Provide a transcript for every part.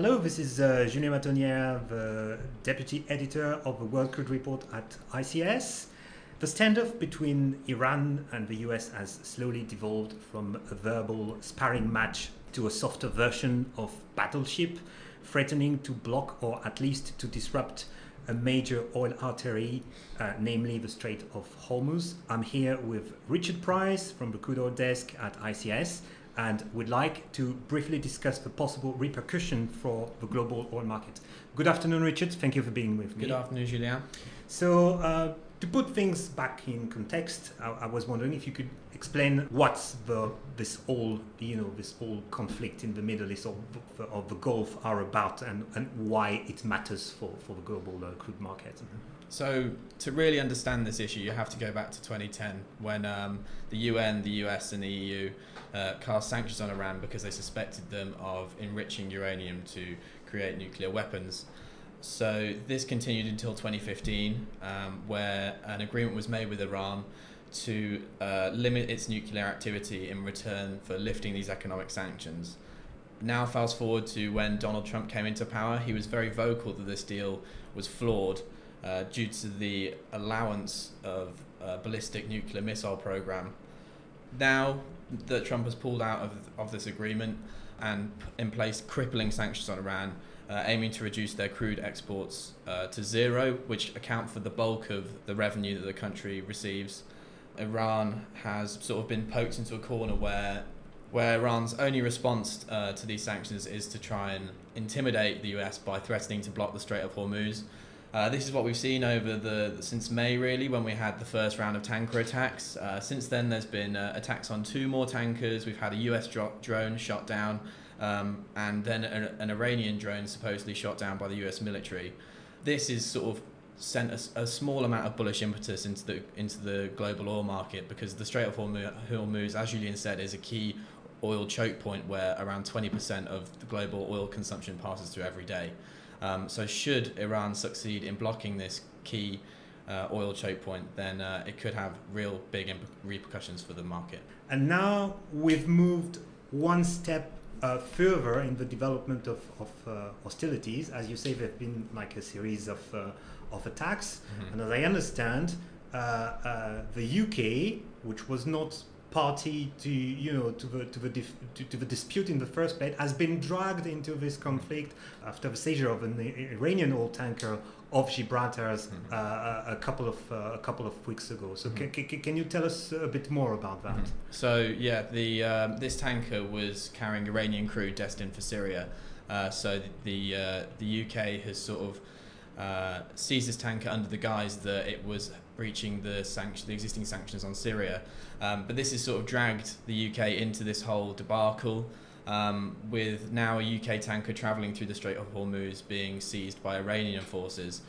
Hello, this is uh, Julien Matonnière, the deputy editor of the World Crude Report at ICIS. The standoff between Iran and the US has slowly devolved from a verbal sparring match to a softer version of battleship, threatening to block or at least to disrupt a major oil artery, uh, namely the Strait of Hormuz. I'm here with Richard Price from the crude oil desk at ICIS and would like to briefly discuss the possible repercussion for the global oil market. Good afternoon, Richard. Thank you for being with me. Good afternoon, Julien. So, uh, to put things back in context, I, I, was wondering if you could explain what's the this whole you know this whole conflict in the Middle East the, of the Gulf are about, and, and why it matters for for the global uh, crude market. So, to really understand this issue, you have to go back to 2010 when um, the UN, the US, and the EU uh, cast sanctions on Iran because they suspected them of enriching uranium to create nuclear weapons. So, this continued until 2015, um, where an agreement was made with Iran to uh, limit its nuclear activity in return for lifting these economic sanctions. Now, fast forward to when Donald Trump came into power, he was very vocal that this deal was flawed uh, due to the allowance of a ballistic nuclear missile program. Now that Trump has pulled out of, of this agreement and in place crippling sanctions on Iran, uh, aiming to reduce their crude exports uh, to zero, which account for the bulk of the revenue that the country receives. Iran has sort of been poked into a corner where where Iran's only response uh, to these sanctions is to try and intimidate the US by threatening to block the Strait of Hormuz, uh, this is what we've seen over the since May, really, when we had the first round of tanker attacks. Uh, since then, there's been uh, attacks on two more tankers. We've had a US dro- drone shot down, um, and then an Iranian drone supposedly shot down by the US military. This is sort of sent a, a, small amount of bullish impetus into the into the global oil market because the Strait of Hormuz, as Julien said, is a key oil choke point where around 20% of the global oil consumption passes through every day. Um, so, should Iran succeed in blocking this key uh, oil choke point, then uh, it could have real big imp- repercussions for the market. And now we've moved one step uh, further in the development of, of uh, hostilities. As you say, there have been like a series of, uh, of attacks. Mm-hmm. And as I understand, uh, the UK, which was not party to you know to the to the dif- to, to, the dispute in the first place has been dragged into this conflict after the seizure of an Iranian oil tanker of Gibraltar mm-hmm. uh, a couple of uh, a couple of weeks ago. So mm-hmm. can, can, can you tell us a bit more about that? Mm-hmm. So yeah, the um, this tanker was carrying Iranian crew destined for Syria. Uh, so the the, uh, the UK has sort of uh, seized this tanker under the guise that it was breaching the sanction, the existing sanctions on Syria. Um, but this has sort of dragged the UK into this whole debacle. Um, with now a UK tanker travelling through the Strait of Hormuz being seized by Iranian forces.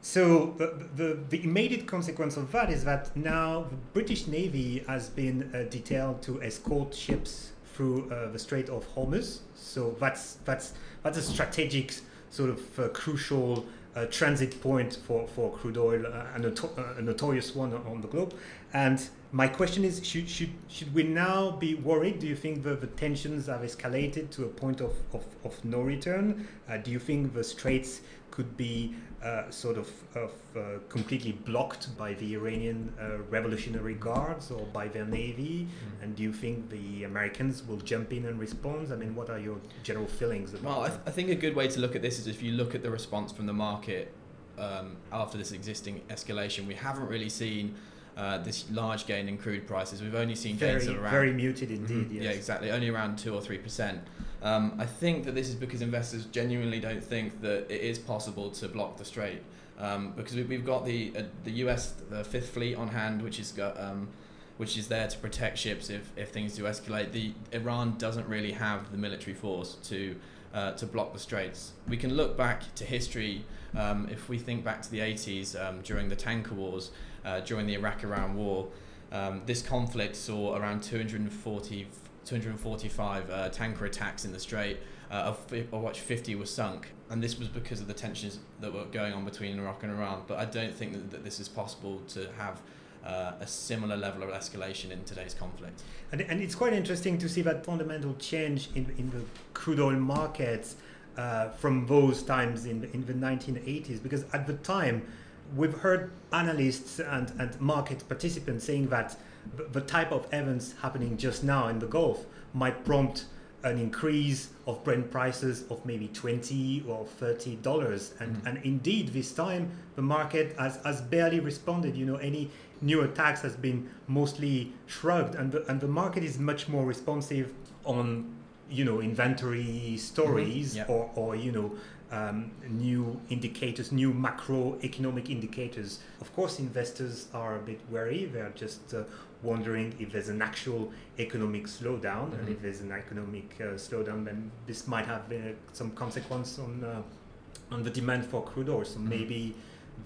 So the, the, the, immediate consequence of that is that now the British Navy has been uh, detailed to escort ships through uh, the Strait of Hormuz. So that's that's that's a strategic sort of uh, crucial uh, transit point for, for crude oil, uh, a, noto- a, notorious one on the globe. And my question is should, should, should we now be worried? Do you think the, the tensions have escalated to a point of, of, of no return? Uh, do you think the straits could be uh, sort of, of uh, completely blocked by the Iranian uh, Revolutionary Guards or by their navy? Mm. And do you think the Americans will jump in and respond? I mean, what are your general feelings about Well, I, th- I think a good way to look at this is if you look at the response from the market um, after this existing escalation, we haven't really seen uh, this large gain in crude prices. We've only seen very, gains of around very muted indeed. Mm-hmm. Yes. Yeah, exactly. Only around two or three percent. Um, I think that this is because investors genuinely don't think that it is possible to block the strait. Um, because we've got the uh, the US the Fifth Fleet on hand, which is got um, which is there to protect ships if, if things do escalate. The Iran doesn't really have the military force to uh, to block the straits. We can look back to history um, if we think back to the 80s um, during the tanker wars, uh, during the Iraq-Iran war. Um, this conflict saw around 240, 245 uh, tanker attacks in the strait, uh, of, which 50 were sunk. And this was because of the tensions that were going on between Iraq and Iran. But I don't think that, that this is possible to have uh, a similar level of escalation in today's conflict. And, and it's quite interesting to see that fundamental change in, in the crude oil markets uh, from those times in, in the 1980s because at the time we've heard analysts and, and market participants saying that the type of events happening just now in the Gulf might prompt an increase of Brent prices of maybe 20 or 30 dollars and Mhm. and indeed this time the market has, has barely responded you know any new attacks has been mostly shrugged and the, and the market is much more responsive on you know inventory stories Yeah. or, or you know um, new indicators new macroeconomic indicators of course investors are a bit wary they're just uh, wondering if there's an actual economic slowdown and Mhm. if there's an economic uh, slowdown then this might have uh, some consequence on uh, on the demand for crude oil so Mhm. maybe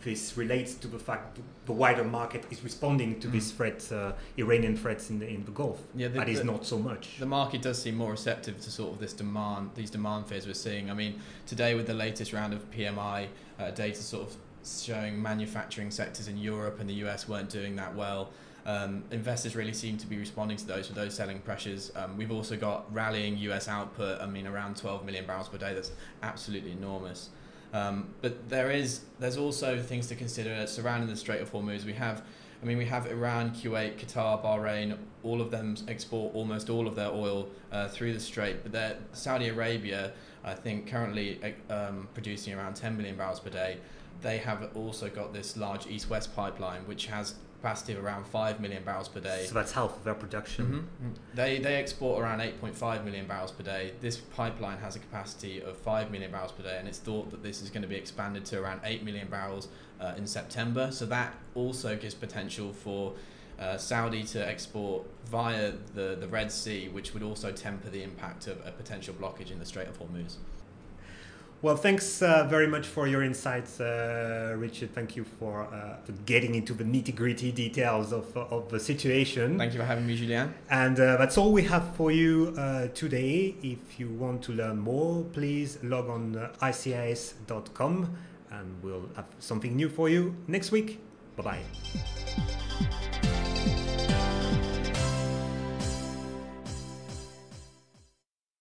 this relates to the fact the wider market is responding to Mm. this threat, uh, Iranian threats in the in the Gulf. Yeah, the- that is the- not so much. The market does seem more receptive to sort of this demand, these demand fears we're seeing. I mean, today with the latest round of PMI uh, data, sort of showing manufacturing sectors in Europe and the US weren't doing that well. Um, investors really seem to be responding to those with those selling pressures. Um, we've also got rallying US output. I mean, around 12 million barrels per day. That's absolutely enormous. Um, but there is there's also things to consider surrounding the Strait of Hormuz. We have, I mean, we have Iran, Kuwait, Qatar, Bahrain. All of them export almost all of their oil uh, through the Strait. But Saudi Arabia, I think, currently um, producing around 10 million barrels per day. They have also got this large east-west pipeline, which has capacity of around 5 million barrels per day. So that's half of their production. Mhm. They they export around 8.5 million barrels per day. This pipeline has a capacity of 5 million barrels per day, and it's thought that this is going to be expanded to around 8 million barrels uh, in September. So that also gives potential for uh, Saudi to export via the, the Red Sea, which would also temper the impact of a potential blockage in the Strait of Hormuz. Well, thanks uh, very much for your insights, uh, Richard. Thank you for, uh, for getting into the nitty gritty details of, of the situation. Thank you for having me, Julien. And uh, that's all we have for you uh, today. If you want to learn more, please log on uh, icis.com and we'll have something new for you next week. Bye bye.